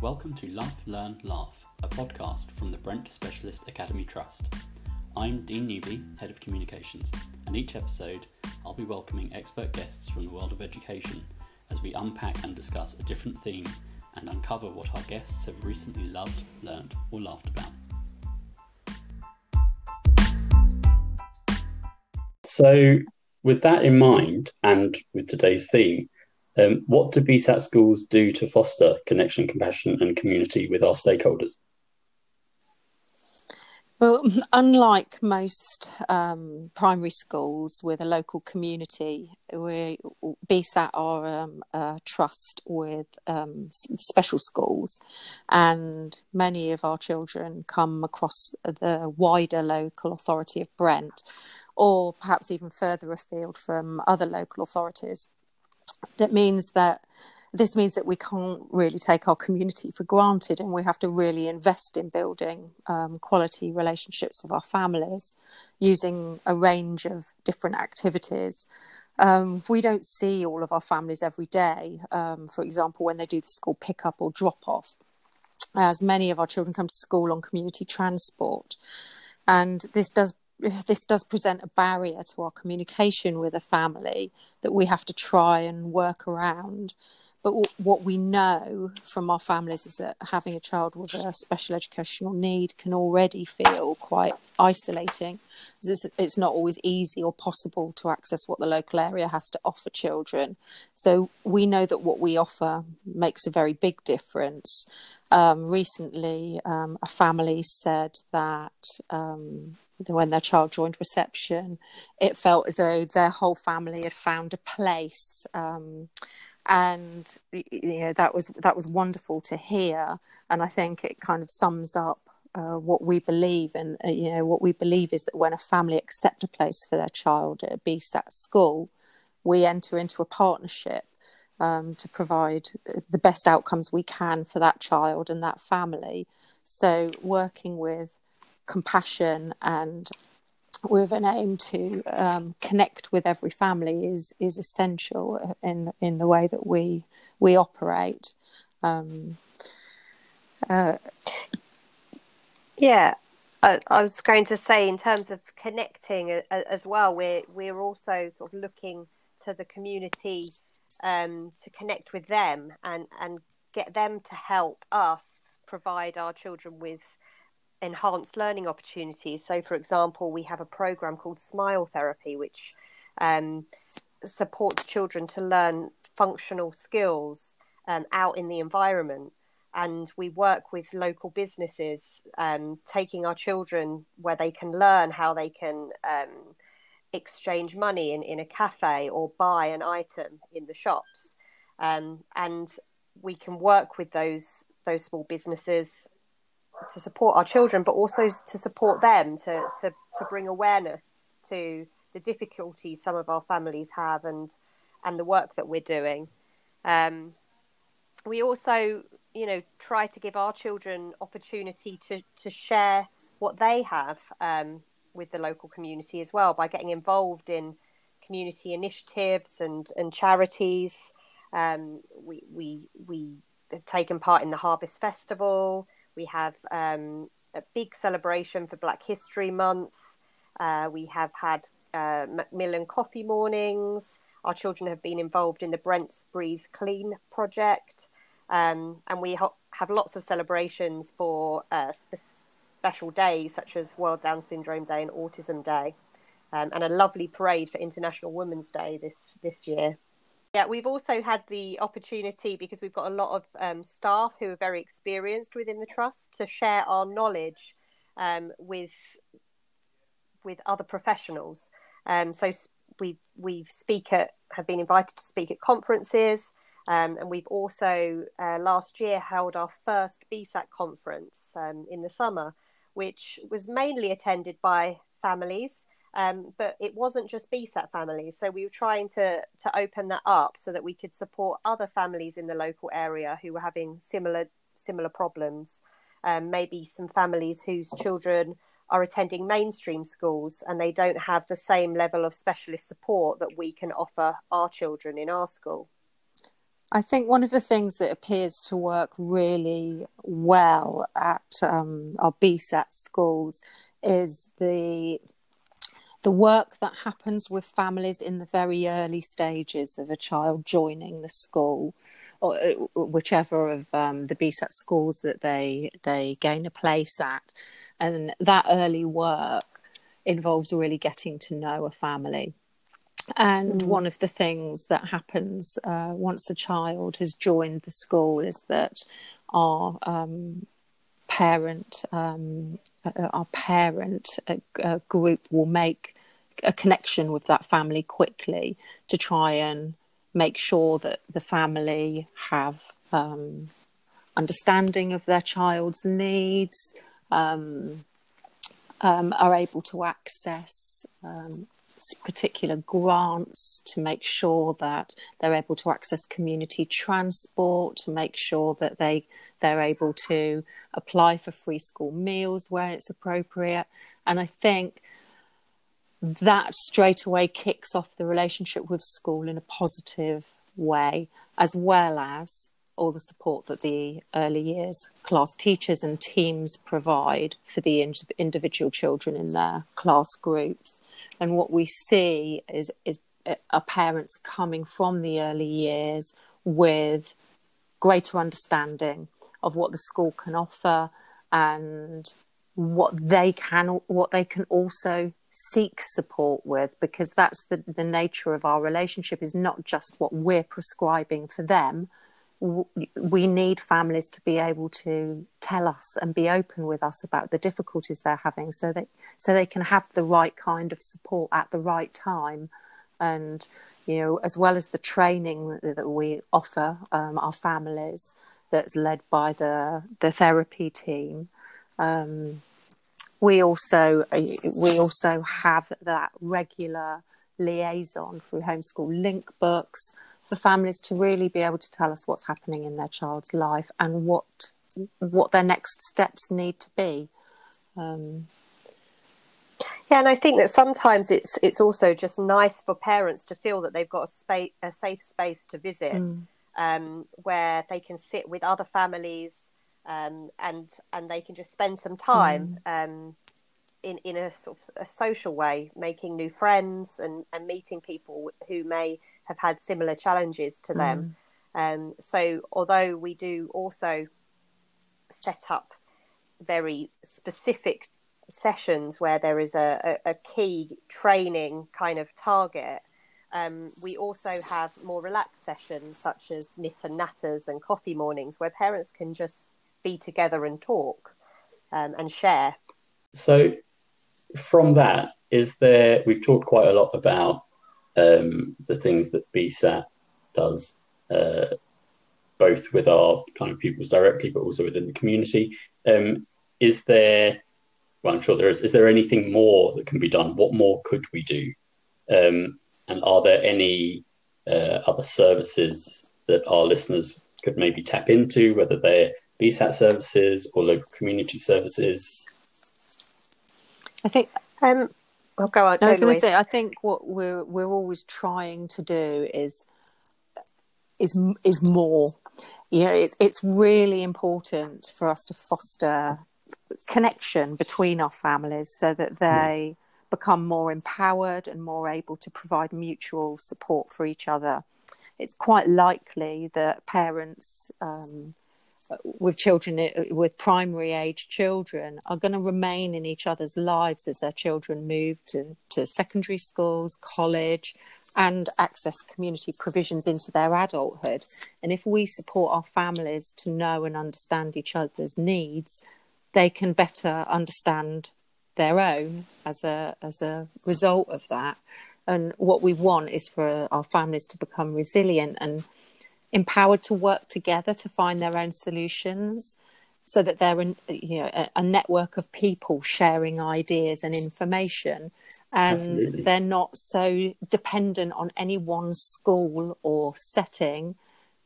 Welcome to Love, Learn, Laugh, a podcast from the Brent Specialist Academy Trust. I'm Dean Newby, Head of Communications, and each episode I'll be welcoming expert guests from the world of education as we unpack and discuss a different theme and uncover what our guests have recently loved, learned, or laughed about. So, with that in mind, and with today's theme, um, what do BSAT schools do to foster connection, compassion, and community with our stakeholders? Well, unlike most um, primary schools with a local community, we BSAT are um, a trust with um, special schools, and many of our children come across the wider local authority of Brent, or perhaps even further afield from other local authorities that means that this means that we can't really take our community for granted and we have to really invest in building um, quality relationships with our families using a range of different activities. Um, we don't see all of our families every day, um, for example, when they do the school pickup or drop off, as many of our children come to school on community transport. And this does this does present a barrier to our communication with a family that we have to try and work around. But w- what we know from our families is that having a child with a special educational need can already feel quite isolating. It's, it's not always easy or possible to access what the local area has to offer children. So we know that what we offer makes a very big difference. Um, recently, um, a family said that um, when their child joined reception, it felt as though their whole family had found a place. Um, and you know that was that was wonderful to hear, and I think it kind of sums up uh, what we believe. And uh, you know what we believe is that when a family accept a place for their child at a BSAT school, we enter into a partnership um, to provide the best outcomes we can for that child and that family. So working with compassion and with an aim to um, connect with every family is is essential in in the way that we we operate. Um, uh, yeah, I, I, was going to say in terms of connecting as well, we're we're also sort of looking to the community um, to connect with them and and get them to help us provide our children with enhanced learning opportunities. So, for example, we have a program called Smile Therapy, which um, supports children to learn functional skills um, out in the environment. And we work with local businesses, um, taking our children where they can learn how they can um, exchange money in, in a cafe or buy an item in the shops. Um, and we can work with those those small businesses to support our children, but also to support them to to to bring awareness to the difficulties some of our families have and and the work that we're doing. Um, we also, you know, try to give our children opportunity to to share what they have um, with the local community as well by getting involved in community initiatives and and charities. Um, we we we have taken part in the Harvest Festival. We have um, a big celebration for Black History Month. Uh, we have had uh, Macmillan coffee mornings. Our children have been involved in the Brent's Breathe Clean project. Um, and we ho- have lots of celebrations for uh, spe- special days such as World Down Syndrome Day and Autism Day, um, and a lovely parade for International Women's Day this this year. Yeah, we've also had the opportunity because we've got a lot of um, staff who are very experienced within the trust to share our knowledge um, with with other professionals. Um, so we we speak at have been invited to speak at conferences, um, and we've also uh, last year held our first BSAT conference um, in the summer, which was mainly attended by families um, but it wasn't just BSAT families. So we were trying to, to open that up so that we could support other families in the local area who were having similar similar problems. Um, maybe some families whose children are attending mainstream schools and they don't have the same level of specialist support that we can offer our children in our school. I think one of the things that appears to work really well at um, our BSAT schools is the the work that happens with families in the very early stages of a child joining the school, or uh, whichever of um, the BSAT schools that they they gain a place at, and that early work involves really getting to know a family. And mm. one of the things that happens uh, once a child has joined the school is that our um, parent, um, uh, our parent uh, uh, group will make a connection with that family quickly to try and make sure that the family have um, understanding of their child's needs, um, um, are able to access um, particular grants to make sure that they're able to access community transport, to make sure that they they're able to apply for free school meals where it's appropriate. And I think that straight away kicks off the relationship with school in a positive way, as well as all the support that the early years class teachers and teams provide for the individual children in their class groups. And what we see is, is are parents coming from the early years with greater understanding of what the school can offer and what they can what they can also seek support with because that's the, the nature of our relationship is not just what we're prescribing for them. We need families to be able to tell us and be open with us about the difficulties they're having so that so they can have the right kind of support at the right time. And you know as well as the training that we offer um, our families that's led by the the therapy team um, we also we also have that regular liaison through homeschool link books for families to really be able to tell us what's happening in their child's life and what what their next steps need to be. Um, yeah, and I think that sometimes it's it's also just nice for parents to feel that they've got a space, a safe space to visit, mm. um, where they can sit with other families, um, and and they can just spend some time. Mm. Um, in, in a sort of a social way, making new friends and, and meeting people who may have had similar challenges to them. Mm. Um, so, although we do also set up very specific sessions where there is a, a, a key training kind of target, um, we also have more relaxed sessions such as knit and natters and coffee mornings where parents can just be together and talk um, and share. So, from that, is there? We've talked quite a lot about um, the things that BSAT does, uh, both with our kind of pupils directly, but also within the community. Um, is there? Well, I'm sure there is. Is there anything more that can be done? What more could we do? Um, and are there any uh, other services that our listeners could maybe tap into, whether they're BSAT services or local community services? I think. Um, well, go on. No, I was going to say. I think what we're we're always trying to do is is is more. You know, it's it's really important for us to foster connection between our families so that they yeah. become more empowered and more able to provide mutual support for each other. It's quite likely that parents um, with children uh, with primary age children are going to remain in each other's lives as their children move to, to secondary schools, college, and access community provisions into their adulthood. And if we support our families to know and understand each other's needs, they can better understand their own as a as a result of that. And what we want is for our families to become resilient and empowered to work together to find their own solutions so that they're an, you know, a, a, network of people sharing ideas and information and Absolutely. they're not so dependent on any one school or setting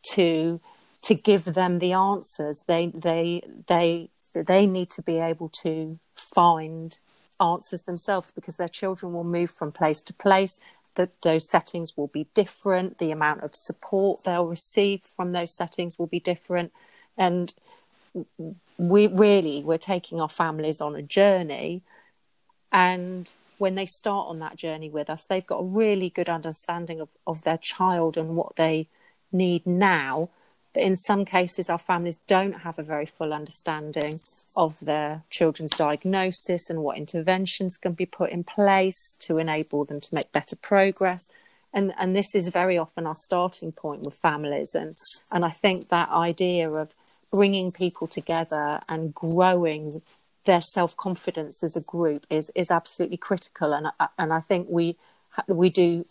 to to give them the answers they they they they need to be able to find answers themselves because their children will move from place to place that those settings will be different. The amount of support they'll receive from those settings will be different, and we really we're taking our families on a journey, and when they start on that journey with us, they've got a really good understanding of, of their child and what they need now. But in some cases, our families don't have a very full understanding of their children's diagnosis and what interventions can be put in place to enable them to make better progress. And, and this is very often our starting point with families. And, and I think that idea of bringing people together and growing their self confidence as a group is, is absolutely critical. And, uh, and I think we, we do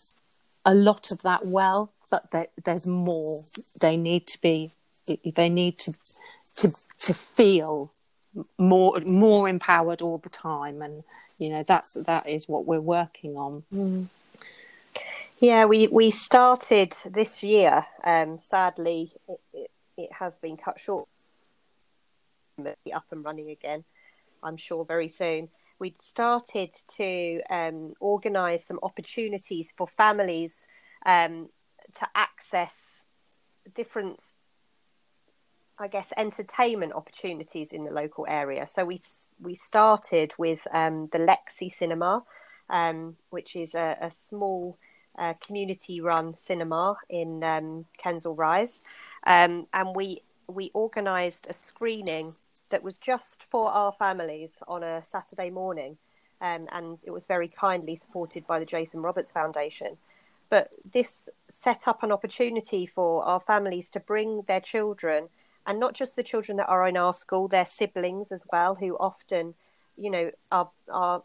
a lot of that well, but there, there's more. They need to be, they need to, to, to feel more more empowered all the time and you know that's that is what we're working on mm. yeah we we started this year um sadly it, it, it has been cut short up and running again i'm sure very soon we'd started to um, organise some opportunities for families um, to access different I guess, entertainment opportunities in the local area. So we we started with um, the Lexi Cinema, um, which is a, a small uh, community-run cinema in um, Kensal Rise, um, and we we organised a screening that was just for our families on a Saturday morning, um, and it was very kindly supported by the Jason Roberts Foundation. But this set up an opportunity for our families to bring their children and not just the children that are in our school, their siblings as well, who often, you know, are are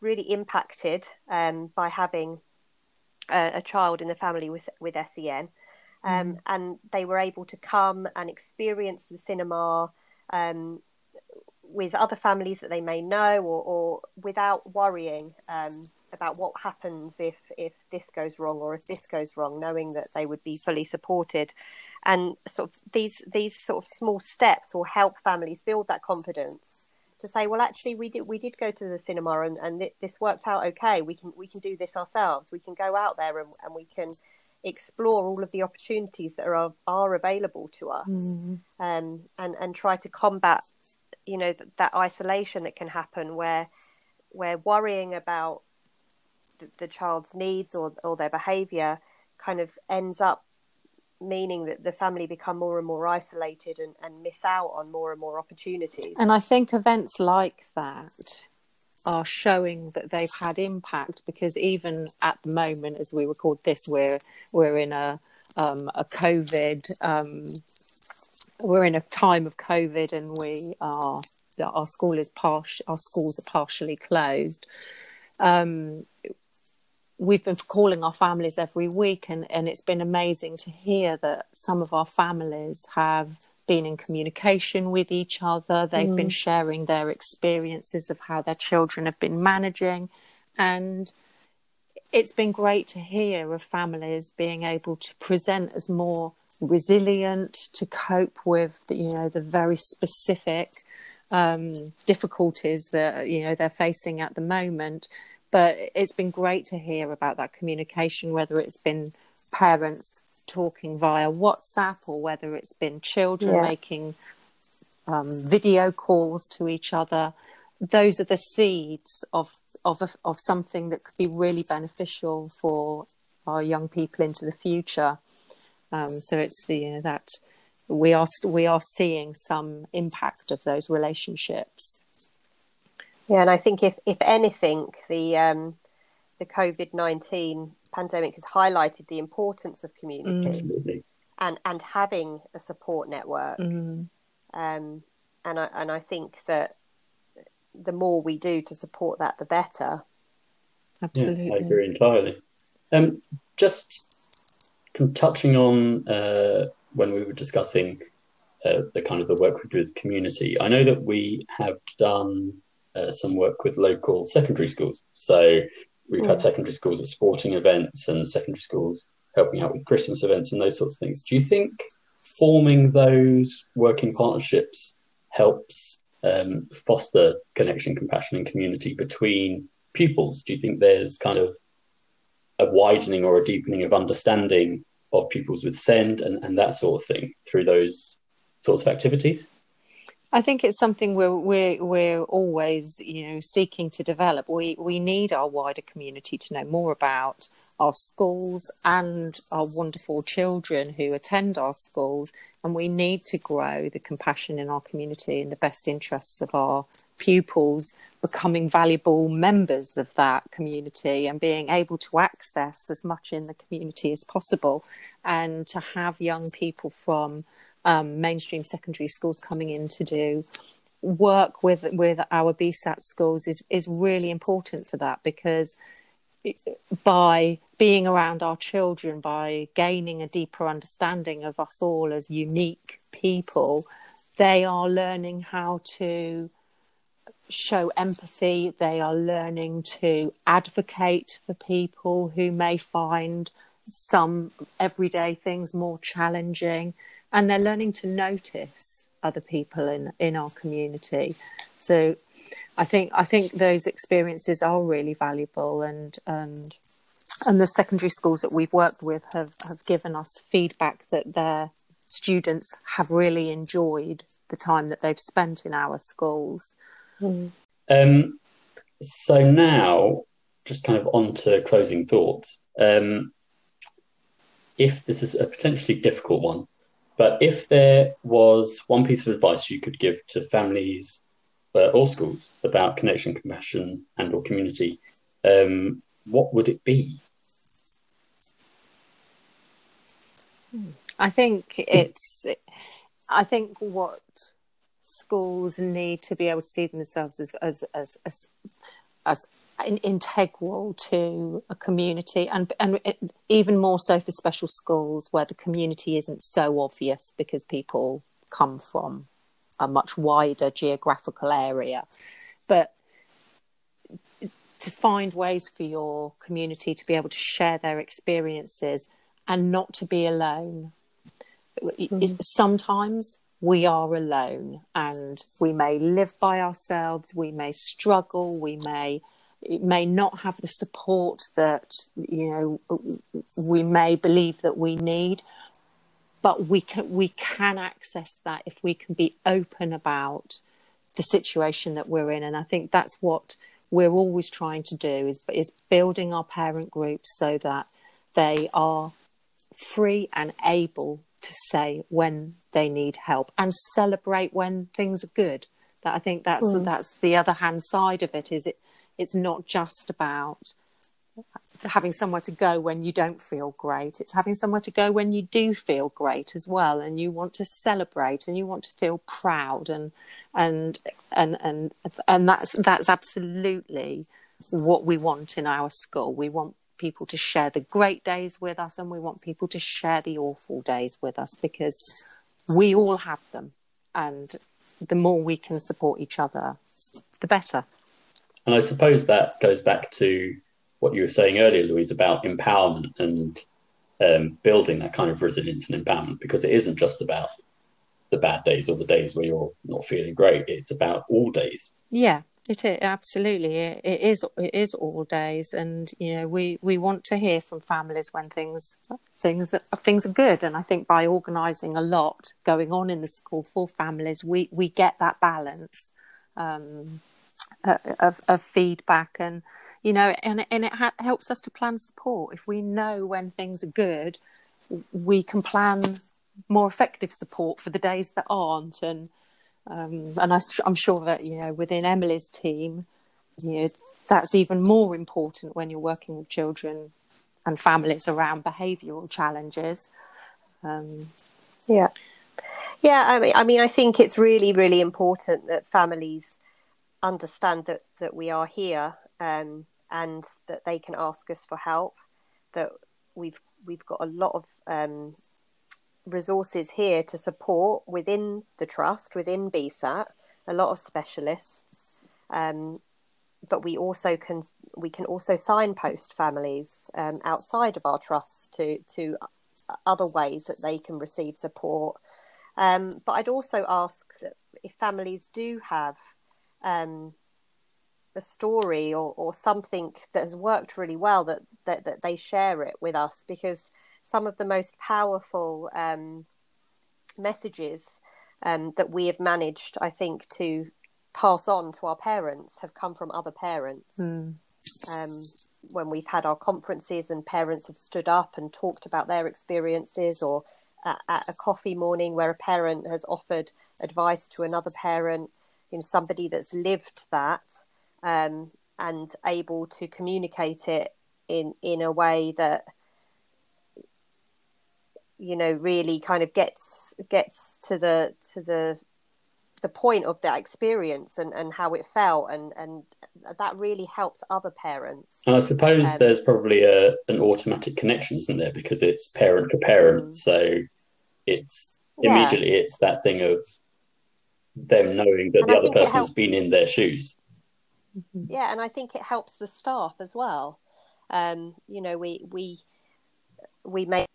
really impacted um, by having a, a, child in the family with with SEN, um, mm. and they were able to come and experience the cinema. Um, with other families that they may know, or, or without worrying um, about what happens if if this goes wrong or if this goes wrong, knowing that they would be fully supported, and sort of these these sort of small steps will help families build that confidence to say, well, actually, we did we did go to the cinema and and th- this worked out okay. We can we can do this ourselves. We can go out there and, and we can explore all of the opportunities that are are available to us, mm. um, and and try to combat, you know, th- that isolation that can happen where where worrying about the, the child's needs or or their behaviour kind of ends up meaning that the family become more and more isolated and, and miss out on more and more opportunities. And I think events like that are showing that they've had impact because even at the moment, as we record this, we're we're in a um, a COVID. Um, we're in a time of COVID, and we are our school is partial. Our schools are partially closed. Um, we've been calling our families every week and, and it's been amazing to hear that some of our families have been in communication with each other. They've mm. been sharing their experiences of how their children have been managing. And it's been great to hear of families being able to present as more resilient to cope with the, you know the very specific um, difficulties that you know they're facing at the moment but it's been great to hear about that communication, whether it's been parents talking via WhatsApp or whether it's been children yeah. making um, video calls to each other. Those are the seeds of of a, of something that could be really beneficial for our young people into the future. Um, so it's you know that we are we are seeing some impact of those relationships. Yeah, and I think if if anything, the um, the COVID nineteen pandemic has highlighted the importance of community mm. and and having a support network. Mm. Um, and I and I think that the more we do to support that, the better. Absolutely, yeah, I agree entirely. Um, just touching on uh, when we were discussing uh, the kind of the work we do with community. I know that we have done uh, some work with local secondary schools. So we've had secondary schools at sporting events and secondary schools helping out with Christmas events and those sorts of things. Do you think forming those working partnerships helps um, foster connection, compassion, and community between pupils? Do you think there's kind of a widening or a deepening of understanding of pupils with SEND and, and that sort of thing through those sorts of activities? I think it's something we're we're we're always you know seeking to develop. We we need our wider community to know more about our schools and our wonderful children who attend our schools, and we need to grow the compassion in our community in the best interests of our pupils becoming valuable members of that community and being able to access as much in the community as possible and to have young people from um, mainstream secondary schools coming in to do work with with our BSAT schools is is really important for that because by being around our children, by gaining a deeper understanding of us all as unique people, they are learning how to show empathy. They are learning to advocate for people who may find some everyday things more challenging. And they're learning to notice other people in, in our community. So I think I think those experiences are really valuable and and and the secondary schools that we've worked with have, have given us feedback that their students have really enjoyed the time that they've spent in our schools. Mm. Um, so now, just kind of on to closing thoughts. Um, if this is a potentially difficult one, but if there was one piece of advice you could give to families uh, or schools about connection, compassion, and or community, um, what would it be? I think it's. I think what schools need to be able to see themselves as as as as, as integral to a community and and even more so for special schools where the community isn't so obvious because people come from a much wider geographical area but to find ways for your community to be able to share their experiences and not to be alone mm-hmm. sometimes we are alone and we may live by ourselves we may struggle we may it may not have the support that you know we may believe that we need but we can we can access that if we can be open about the situation that we're in and i think that's what we're always trying to do is is building our parent groups so that they are free and able to say when they need help and celebrate when things are good that i think that's mm. that's the other hand side of it is it it's not just about having somewhere to go when you don't feel great. It's having somewhere to go when you do feel great as well, and you want to celebrate and you want to feel proud, and and and and and that's that's absolutely what we want in our school. We want people to share the great days with us, and we want people to share the awful days with us because we all have them, and the more we can support each other, the better. And I suppose that goes back to what you were saying earlier, Louise, about empowerment and um, building that kind of resilience and empowerment, because it isn't just about the bad days or the days where you're not feeling great. It's about all days. Yeah, it is absolutely. It, it is. It is all days, and you know, we we want to hear from families when things things things are good. And I think by organising a lot going on in the school for families, we we get that balance. Um, of, of feedback and you know and, and it ha- helps us to plan support. If we know when things are good we can plan more effective support for the days that aren't. And um, and I, am sure that you know within Emily's team you know that's even more important when you're working with children and families around behavioral challenges. Um, yeah. Yeah I mean I mean I think it's really really important that families understand that that we are here um, and that they can ask us for help. That we've we've got a lot of um, resources here to support within the trust, within BSAT, a lot of specialists. Um, but we also can we can also signpost families um, outside of our trust to to other ways that they can receive support. Um, but I'd also ask that if families do have um, a story or, or something that has worked really well that, that, that they share it with us because some of the most powerful um, messages um, that we have managed, I think, to pass on to our parents have come from other parents. Mm. Um, when we've had our conferences and parents have stood up and talked about their experiences, or at, at a coffee morning where a parent has offered advice to another parent, you know, somebody that's lived that um, and able to communicate it in in a way that you know really kind of gets gets to the to the the point of that experience and, and how it felt and and that really helps other parents and i suppose um, there's probably a an automatic connection isn't there because it's parent to parent mm. so it's immediately yeah. it's that thing of them knowing that and the I other person has been in their shoes. Mm-hmm. yeah and i think it helps the staff as well. Um, you know we we we may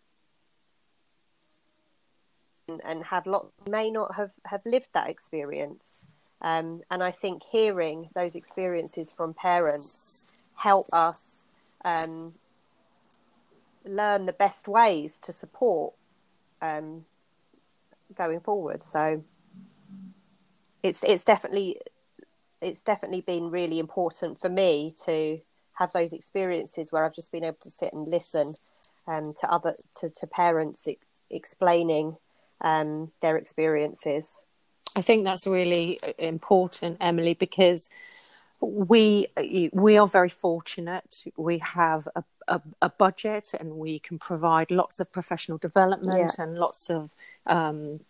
and have lots may not have have lived that experience. Um, and i think hearing those experiences from parents help us um, learn the best ways to support um, going forward. So it's it's definitely it's definitely been really important for me to have those experiences where I've just been able to sit and listen um, to other to, to parents explaining um, their experiences. I think that's really important, Emily, because we we are very fortunate. We have a, a, a budget, and we can provide lots of professional development yeah. and lots of um,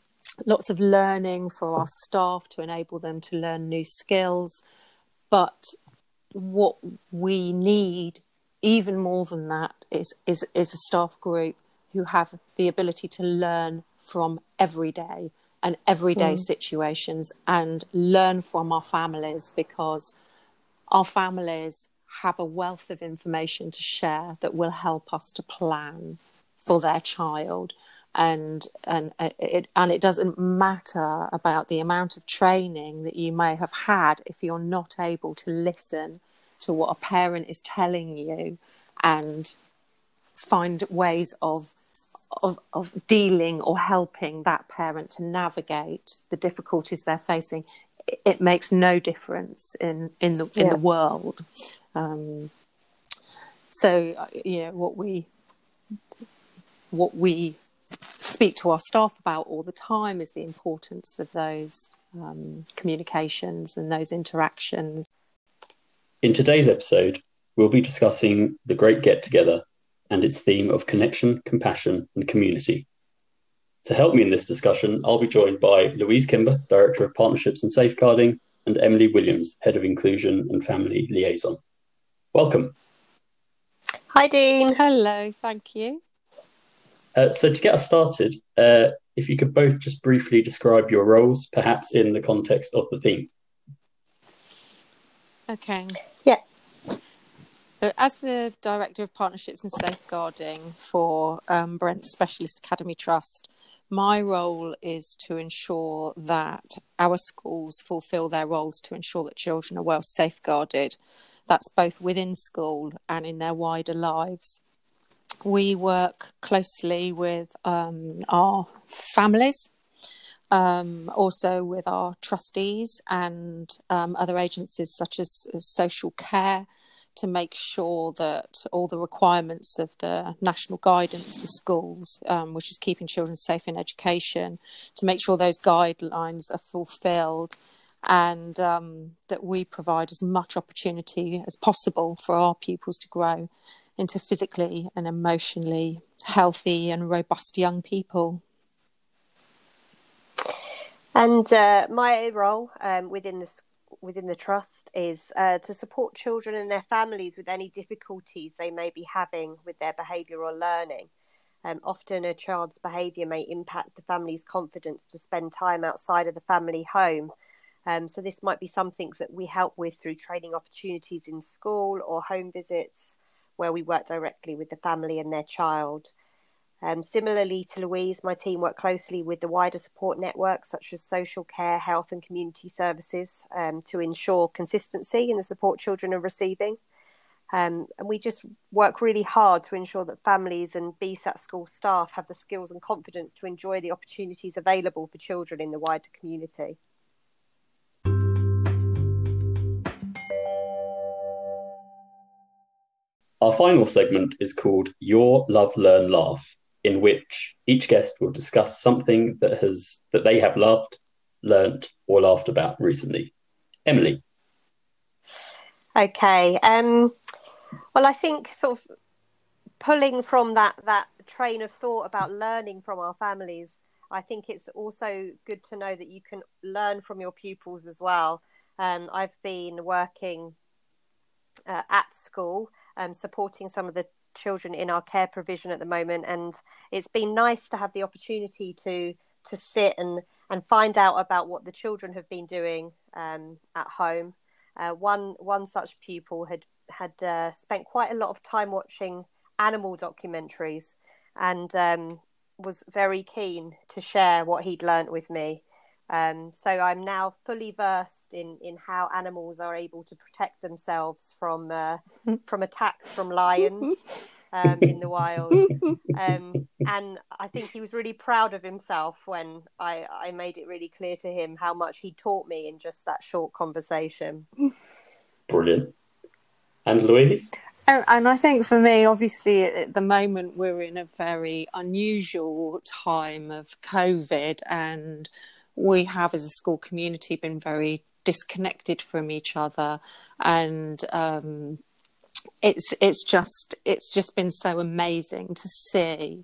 lots of learning for our staff to enable them to learn new skills. But what we need, even more than that, is is is a staff group who have the ability to learn from everyday and everyday mm. situations and learn from our families because our families have a wealth of information to share that will help us to plan for their child and and uh, it and it doesn't matter about the amount of training that you may have had if you're not able to listen to what a parent is telling you and find ways of of, of dealing or helping that parent to navigate the difficulties they're facing, it, it makes no difference in in the in yeah. the world. Um, so uh, you know what we what we speak to our staff about all the time is the importance of those um, communications and those interactions. In today's episode, we'll be discussing the Great Get Together and its theme of connection, compassion, and community. To help me in this discussion, I'll be joined by Louise Kimber, Director of Partnerships and Safeguarding, and Emily Williams, Head of Inclusion and Family Liaison. Welcome. Hi, Dean. Hello, thank you. Uh, so, to get us started, uh, if you could both just briefly describe your roles, perhaps in the context of the theme. Okay. Yeah. As the Director of Partnerships and Safeguarding for um, Brent Specialist Academy Trust, my role is to ensure that our schools fulfil their roles to ensure that children are well safeguarded. That's both within school and in their wider lives. We work closely with um, our families, um, also with our trustees and um, other agencies such as, as social care to make sure that all the requirements of the national guidance to schools, um, which is keeping children safe in education, to make sure those guidelines are fulfilled and um, that we provide as much opportunity as possible for our pupils to grow into physically and emotionally healthy and robust young people. And uh, my role um, within the within the trust is uh, to support children and their families with any difficulties they may be having with their behaviour or learning. Um, often, a child's behaviour may impact the family's confidence to spend time outside of the family home. Um, so, this might be something that we help with through training opportunities in school or home visits where we work directly with the family and their child. Um, similarly to Louise, my team work closely with the wider support networks such as social care, health, and community services um, to ensure consistency in the support children are receiving. Um, and we just work really hard to ensure that families and BSAT school staff have the skills and confidence to enjoy the opportunities available for children in the wider community. Our final segment is called Your Love, Learn, Laugh, in which each guest will discuss something that has that they have loved, learnt, or laughed about recently. Emily. Okay. Um, well, I think sort of pulling from that that train of thought about learning from our families, I think it's also good to know that you can learn from your pupils as well. Um, I've been working uh, at school, um, supporting some of the children in our care provision at the moment, and it's been nice to have the opportunity to to sit and and find out about what the children have been doing um, at home. Uh, one one such pupil had had uh, spent quite a lot of time watching animal documentaries and um, was very keen to share what he'd learnt with me. Um, so I'm now fully versed in, in how animals are able to protect themselves from uh, from attacks from lions um, in the wild. Um, and I think he was really proud of himself when I, I made it really clear to him how much he taught me in just that short conversation. Brilliant. And Louise? And, and, I think for me, obviously, at the moment, we're in a very unusual time of COVID, and we have, as a school community, been very disconnected from each other, and um, it's it's just it's just been so amazing to see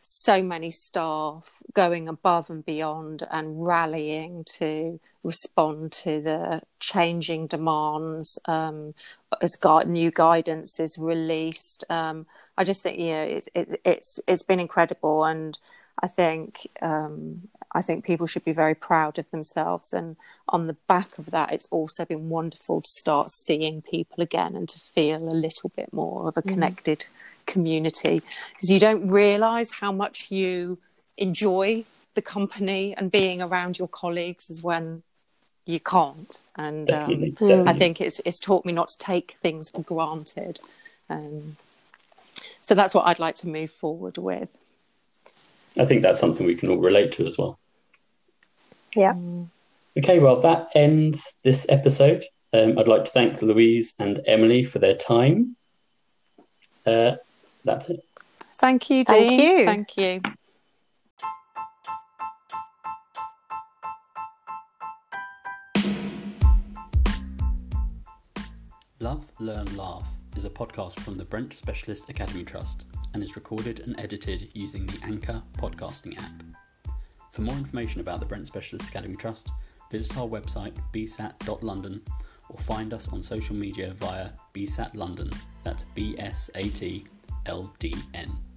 so many staff going above and beyond and rallying to respond to the changing demands um, as new guidance is released. Um, I just think you know it, it, it's it's been incredible, and I think um, I think people should be very proud of themselves. And on the back of that, it's also been wonderful to start seeing people again and to feel a little bit more of a mm. connected. Mm community because you don't realize how much you enjoy the company and being around your colleagues is when you can't and um, i think it's it's taught me not to take things for granted um, so that's what i'd like to move forward with i think that's something we can all relate to as well yeah okay well that ends this episode um, i'd like to thank louise and emily for their time uh, that's it. Thank you, Dean. Thank you. Thank you. Love, Learn, Laugh is a podcast from the Brent Specialist Academy Trust and is recorded and edited using the Anchor podcasting app. For more information about the Brent Specialist Academy Trust, visit our website bsat.london or find us on social media via bsat london. That's B S A T LDN.